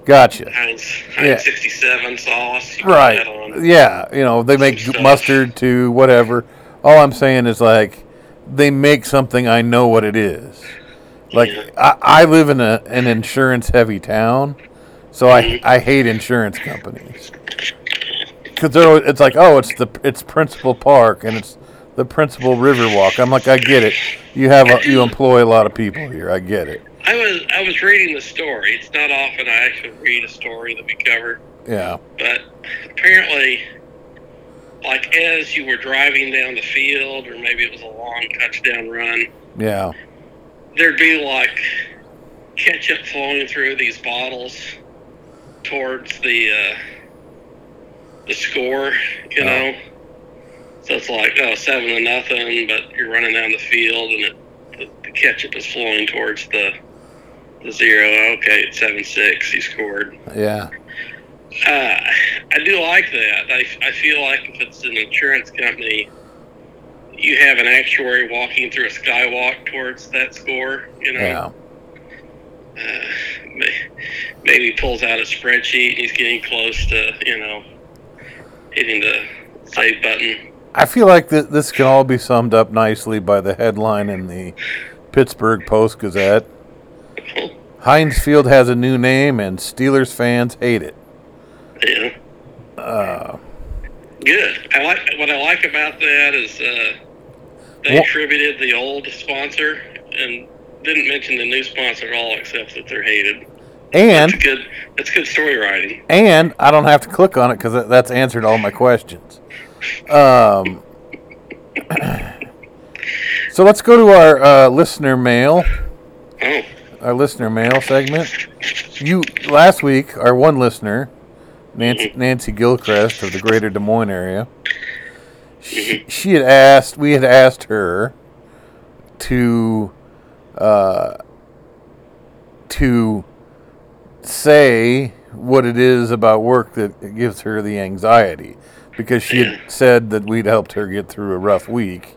Gotcha. Heinz, Yeah. 67 sauce. Right. on. Yeah, you know they make stuff. mustard to whatever. All I'm saying is like they make something I know what it is. Like Yeah. I, I live in a an insurance heavy town, so I mm-hmm. I hate insurance companies because it's like oh it's the it's Principal Park and it's the Principal Riverwalk. I'm like I get it. You have a, you employ a lot of people here. I get it. I was I was reading the story. It's not often I actually read a story that we cover, Yeah. but apparently, like as you were driving down the field, or maybe it was a long touchdown run, Yeah. there'd be like ketchup flowing through these bottles towards the uh, the score, you Oh. know. So it's like oh seven to nothing, but you're running down the field and it, the, the ketchup is flowing towards the the zero. Okay, it's seven six. He scored. Yeah. Uh, I do like that. I, I feel like if it's an insurance company, you have an actuary walking through a skywalk towards that score. You know, Yeah. uh, maybe pulls out a spreadsheet and he's getting close to you know hitting the save button. I feel like th- this can all be summed up nicely by the headline in the Pittsburgh Post Gazette. Heinz Field has a new name, and Steelers fans hate it. Yeah, Uh, good. I like what I like about that is uh, they Well- attributed the old sponsor and didn't mention the new sponsor at all, except that they're hated. And That's good. That's good story writing. and I don't have to click on it because that's answered all my questions. Um, so let's go to our uh, listener mail. Oh, Our listener mail segment. You last week, our one listener, Nancy, Nancy Gilchrist of the Greater Des Moines area. She, she had asked. We had asked her to uh, to say what it is about work that gives her the anxiety, because she had said that we'd helped her get through a rough week,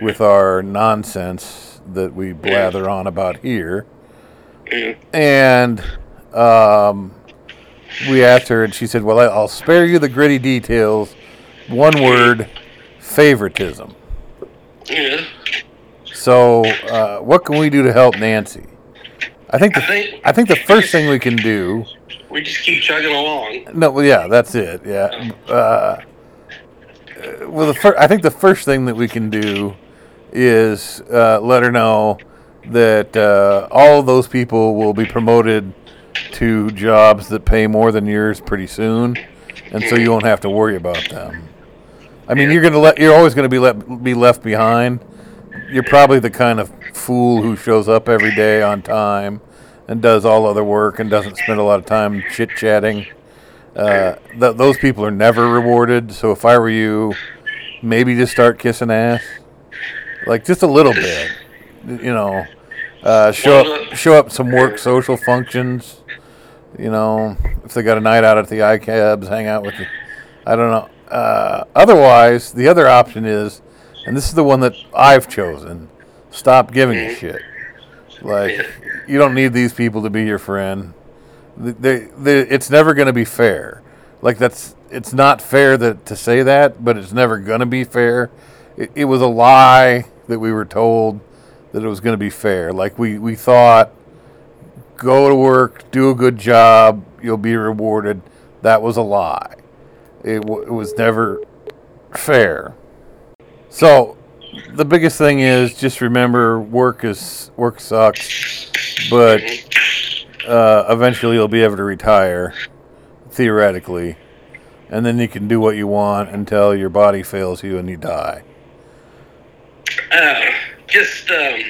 with our nonsense that we blather on about here. And um, we asked her, and she said, Well, I'll spare you the gritty details. One word favoritism. Yeah. So, uh, what can we do to help Nancy? I think the, I think I think the first thing we can do. we just keep chugging along. No, well, yeah, that's it. Yeah. Uh, well, the fir- I think the first thing that we can do is uh, let her know that uh, all of those people will be promoted to jobs that pay more than yours pretty soon, and so you won't have to worry about them. I mean, you're gonna let you're always gonna be let be left behind. You're probably the kind of fool who shows up every day on time and does all other work and doesn't spend a lot of time chit chatting. Uh, th- those people are never rewarded. So if I were you, maybe just start kissing ass, like just a little bit. You know, uh, show up, show up some work social functions. You know, if they got a night out at the iCabs, hang out with the. I don't know. Uh, otherwise, the other option is, and this is the one that I've chosen: stop giving a mm-hmm. shit. Like, you don't need these people to be your friend. They, they, it's never going to be fair. Like that's, it's not fair that to say that, but it's never going to be fair. It, it was a lie that we were told that it was going to be fair. Like we, we thought, go to work, do a good job, you'll be rewarded. That was a lie. It, w- it was never fair. So the biggest thing is just remember work is work sucks, but uh, eventually you'll be able to retire, theoretically, and then you can do what you want until your body fails you and you die. Uh, just um,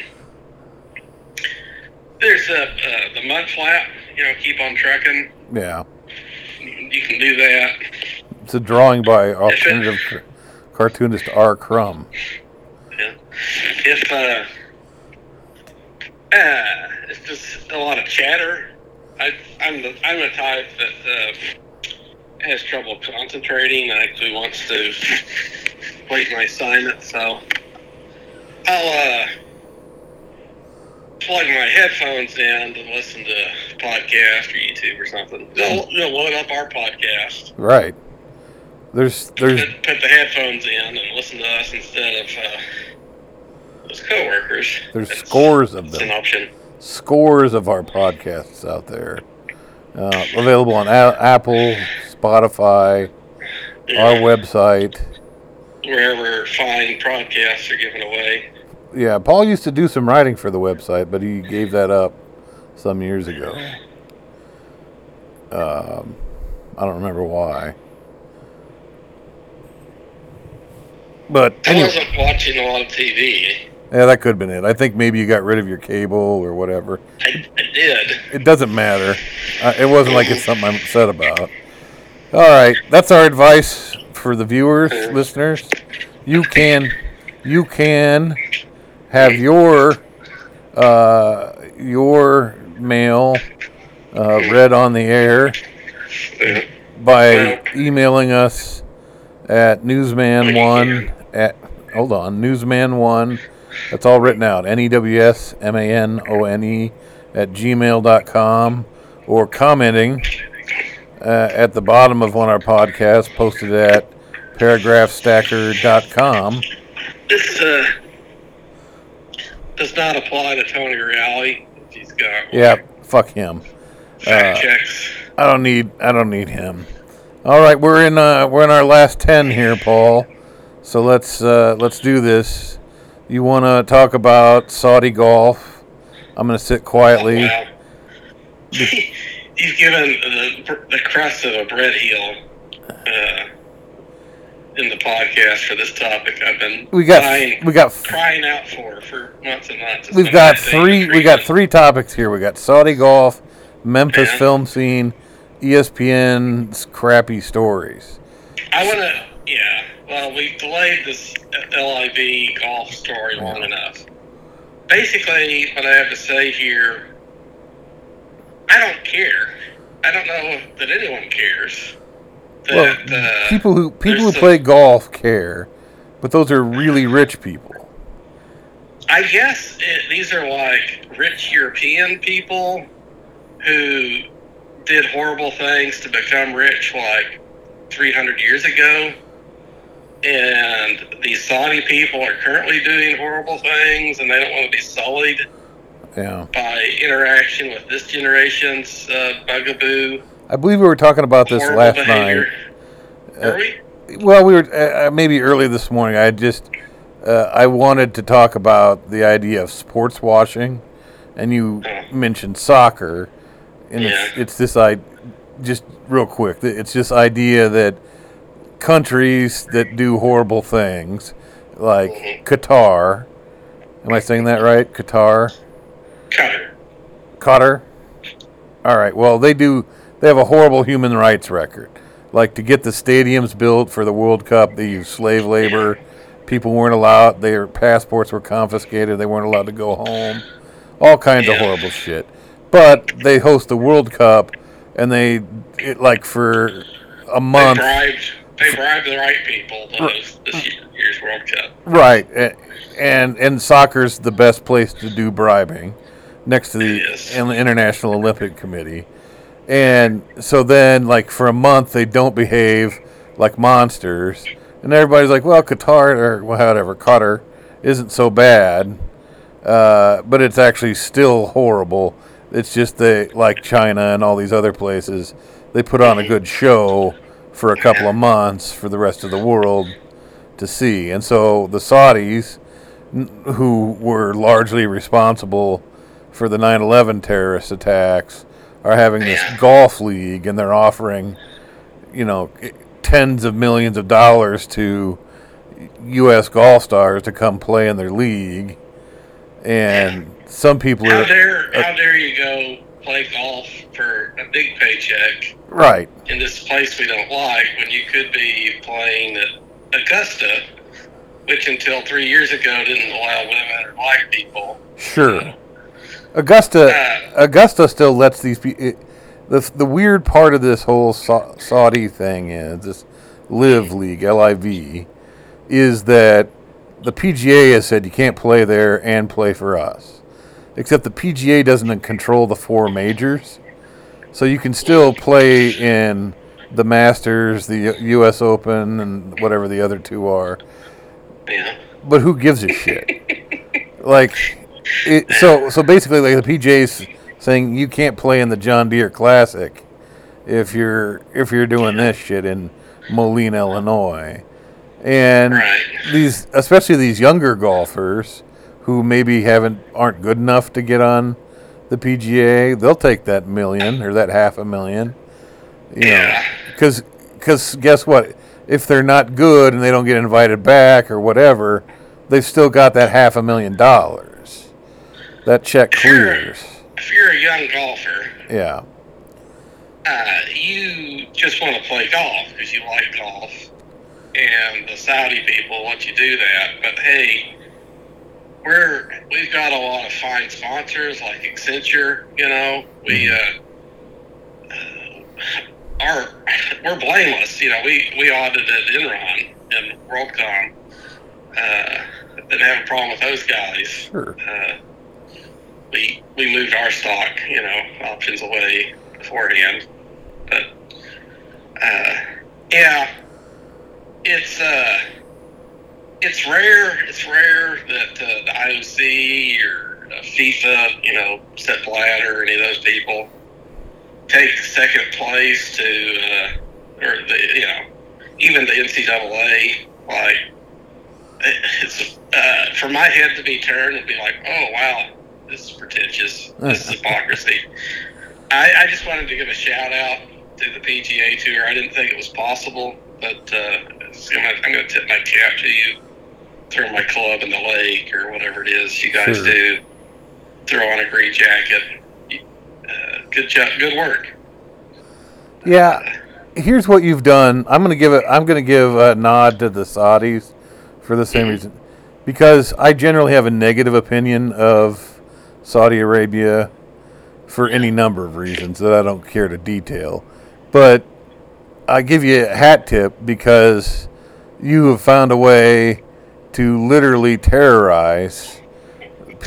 there's a uh, the mud flap. You know, keep on trucking. Yeah, You can do that. it's a drawing by alternative cartoonist R. Crumb. If uh, uh, it's just a lot of chatter. I, I'm the I'm the type that uh, has trouble concentrating. and actually wants to complete my assignment, so I'll uh, plug my headphones in and listen to a podcast or YouTube or something. You'll, you'll load up our podcast, Right. There's there's put, put the headphones in, and listen to us instead of uh, those coworkers. there's That's- scores of It's an them. option. scores of our podcasts out there. Uh, available on A- Apple, Spotify, our website. wherever fine podcasts are given away. Yeah, Paul used to do some writing for the website, but he gave that up some years ago. Um, I don't remember why. But I anyway, wasn't watching a lot of TV. Yeah, that could have been it. I think maybe you got rid of your cable or whatever. I, I did. It doesn't matter. Uh, it wasn't like it's something I'm upset about. All right, that's our advice for the viewers, listeners. You can, you can have your uh, your mail uh, read on the air by emailing us at newsman1 at hold on newsman1 that's all written out n-e-w-s-m-a-n-o-n-e at gmail.com or commenting uh, at the bottom of one of our podcasts posted at paragraphstacker.com This uh, does not apply to Tony Reale. He's got yeah fuck him fact Uh, checks. I don't need I don't need him. All right, we're in uh, we're in our last ten here, Paul. So let's uh, let's do this. You want to talk about Saudi golf? I'm going to sit quietly. Wow. He's given the, the crust of a bread heel uh, in the podcast for this topic. I've been We got crying, we got crying out for for months and months. It's we've got three we got three topics here. We got Saudi golf, Memphis Yeah. film scene, ESPN's crappy stories. I want to, yeah. Well, we've delayed this LIV golf story long enough. Basically, what I have to say here, I don't care. I don't know that anyone cares. Well, uh, people who people who there's play golf care, but those are really rich people. I guess it, these are like rich European people who did horrible things to become rich like 300 years ago. And these Saudi people are currently doing horrible things and they don't want to be sullied Yeah. by interaction with this generation's uh, bugaboo. I believe we were talking about this last behavior. night. Are we? Well, we were uh, uh, maybe early this morning. I just uh, I wanted to talk about the idea of sports washing, and you mentioned soccer, and it's, Yeah. it's this I just real quick. It's this idea that countries that do horrible things, like Mhm. Qatar, am I saying that right? Qatar, Cutter. Qatar. All right. Well, they do. They have a horrible human rights record. Like to get the stadiums built for the World Cup, they use slave labor. People weren't allowed. Their passports were confiscated. They weren't allowed to go home. All kinds of horrible shit. But they host the World Cup, and they it, like for a They month. bribed. They bribed the right people this year- year's World Cup. Right, and and soccer's the best place to do bribing, next to the It is. in- International Olympic Committee, and so then like for a month they don't behave like monsters, and everybody's like, well, Qatar or whatever Qatar isn't so bad, uh, but it's actually still horrible. It's just they like China and all these other places, they put on a good show for a couple of months for the rest of the world to see. And so the Saudis, who were largely responsible for the 9 11 terrorist attacks, are having this golf league and they're offering, you know, tens of millions of dollars to U.S. golf stars to come play in their league. And some people How are. dare how dare you go play golf for a big paycheck Right. in this place we don't like when you could be playing at Augusta, which until three years ago didn't allow women or black people. Sure. Augusta, Uh, Augusta still lets these people. The the weird part of this whole Sa- Saudi thing is this Live League L I V, is that the PGA has said you can't play there and play for us, except the PGA doesn't control the four majors, so you can still play in the Masters, the U.S. Open, and whatever the other two are Yeah. but who gives a shit? like, it, so so basically, like the PJ's saying you can't play in the John Deere Classic if you're if you're doing this shit in Moline, Illinois, and these especially these younger golfers who maybe haven't aren't good enough to get on the PGA, they'll take that million or that half a million. You Yeah. because because guess what? If they're not good and they don't get invited back or whatever, they've still got that half a million dollars. That check Sure. clears. If you're a young golfer, Yeah. uh, you just want to play golf because you like golf, and the Saudi people let you do that. But hey, we're we've got a lot of fine sponsors like Accenture. You know, we uh, uh, are we're blameless. You know, we we audited Enron and WorldCom. Uh, didn't have a problem with those guys Sure. uh, we we moved our stock, you know, options away beforehand. But uh, yeah, it's uh, it's rare. It's rare that uh, the IOC or uh, FIFA, you know, Sepp Blatter or any of those people take second place to, uh, or the you know, even the NCAA, like it's uh, for my head to be turned and be like, oh wow, this is pretentious. This is hypocrisy. I, I just wanted to give a shout out to the PGA Tour. I didn't think it was possible, but uh, gonna, I'm going to tip my cap to you. Throw my club in the lake or whatever it is you guys Sure. do. Throw on a green jacket. Uh, good job. Good work. Yeah. Here's what you've done. I'm gonna give it. I'm gonna give a nod to the Saudis for the same reason, because I generally have a negative opinion of Saudi Arabia for any number of reasons that I don't care to detail. But I give you a hat tip because you have found a way to literally terrorize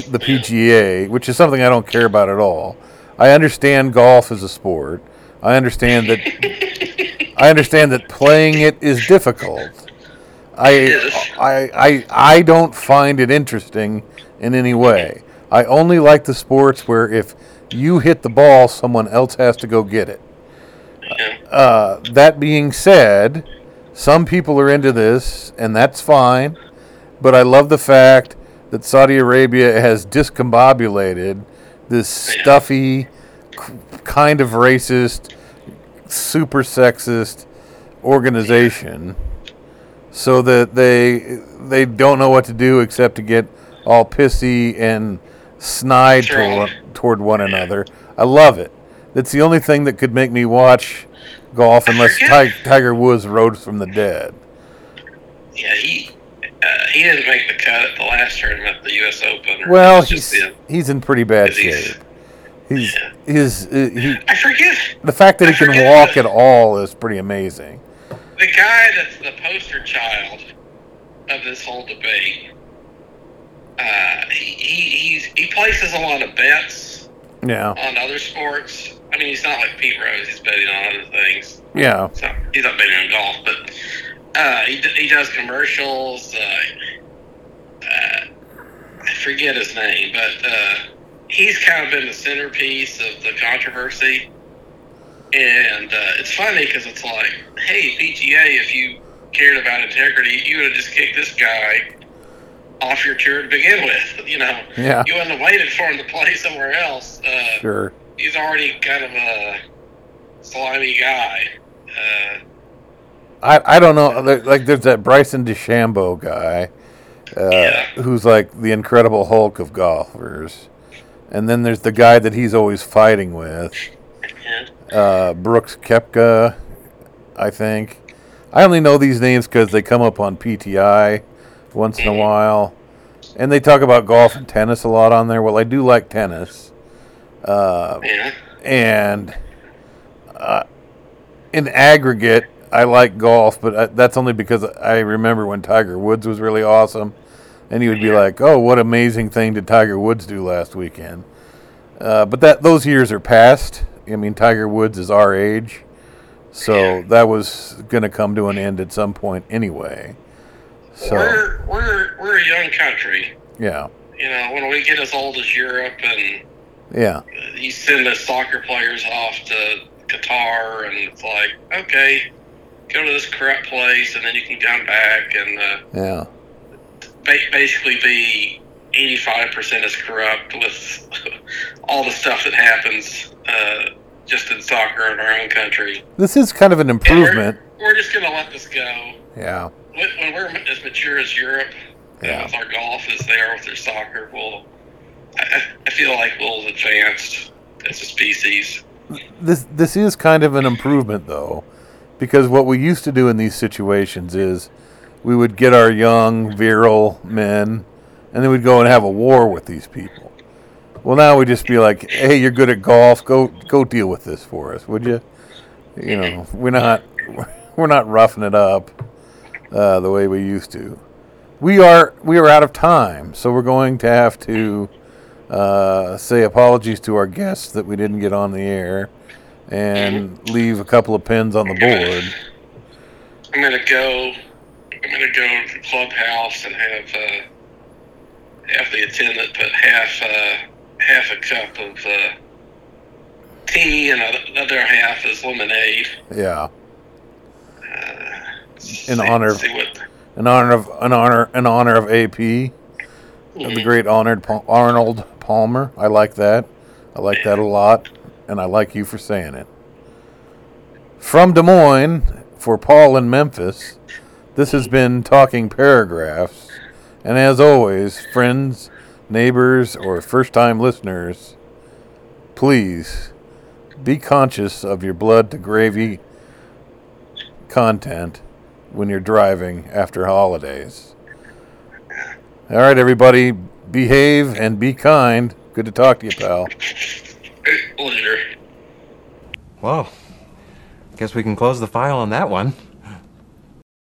the PGA, which is something I don't care about at all. I understand golf as a sport. I understand that I understand that playing it is difficult. I, I I I don't find it interesting in any way. I only like the sports where if you hit the ball, someone else has to go get it. Uh, that being said, some people are into this, and that's fine. But I love the fact that Saudi Arabia has discombobulated this stuffy, kind of racist, super sexist organization, so that they they don't know what to do except to get all pissy and snide Sure. toward, toward one another. I love it. That's the only thing that could make me watch golf unless Tiger Woods rose from the dead. Yeah, he uh, he didn't make the cut at the last tournament, the U.S. Open. Well, he's the- he's in pretty bad shape. He's his uh, he I forget the fact that I he can walk that- at all is pretty amazing. the guy that's the poster child of this whole debate. Uh, he, he he's, he places a lot of bets Yeah, on other sports. I mean, he's not like Pete Rose; he's betting on other things. yeah, So he's not betting on golf, but uh, he, d- he does commercials. Uh, uh, I forget his name, but uh, he's kind of been the centerpiece of the controversy. And uh, it's funny because it's like, hey, PGA, if you cared about integrity, you would have just kicked this guy off your tour to begin with. You know, yeah, you wouldn't have waited for him to play somewhere else. Uh, sure. he's already kind of a slimy guy. I I don't know. Like there's that Bryson DeChambeau guy, uh, Yeah. who's like the Incredible Hulk of golfers, and then there's the guy that he's always fighting with, yeah. uh, Brooks Koepka, I think. I only know these names because they come up on PTI once in a Mhm. while, and they talk about golf and tennis a lot on there. Well, I do like tennis, uh, Yeah. and uh, in aggregate, I like golf, but I, that's only because I remember when Tiger Woods was really awesome, and he would be like, "Oh, what amazing thing did Tiger Woods do last weekend?" Uh, but that those years are past. I mean, Tiger Woods is our age, so Yeah. that was going to come to an end at some point anyway. So We're we're we're a young country. yeah, You know, when we get as old as Europe and yeah, you send the soccer players off to Qatar, and it's like, okay, go to this corrupt place, and then you can come back and uh, yeah, ba- basically be 85% as corrupt with all the stuff that happens uh, just in soccer in our own country. this is kind of an And we're- improvement. We're, just going to let this go. Yeah, When, when we're as mature as Europe, Yeah. with our golf as they are with their soccer, we'll, I, I- feel like we'll have advanced as a species. this this is kind of an improvement though because what we used to do in these situations is we would get our young virile men and then we'd go and have a war with these people. Well now we just be like hey you're good at golf. Go go deal with this for us would you you know we're not we're not roughing it up uh, the way we used to. We are we are out of time so we're going to have to uh, say apologies to our guests that we didn't get on the air and leave a couple of pins on the board. I'm going to go. I'm to go to the clubhouse and have uh, have the attendant put half uh, half a cup of uh, tea and another half is lemonade. Yeah, Uh, In see- honor of- see what in honor of an honor in honor of AP, of the great honored Arnold Palmer. I like that. I like that a lot, and I like you for saying it. From Des Moines for Paul in Memphis, this has been Talking Paragraphs, and as always, friends, neighbors, or first-time listeners, please be conscious of your blood to gravy content when you're driving after holidays. All right, everybody, behave and be kind. Good to talk to you, pal. Well, guess we can close the file on that one.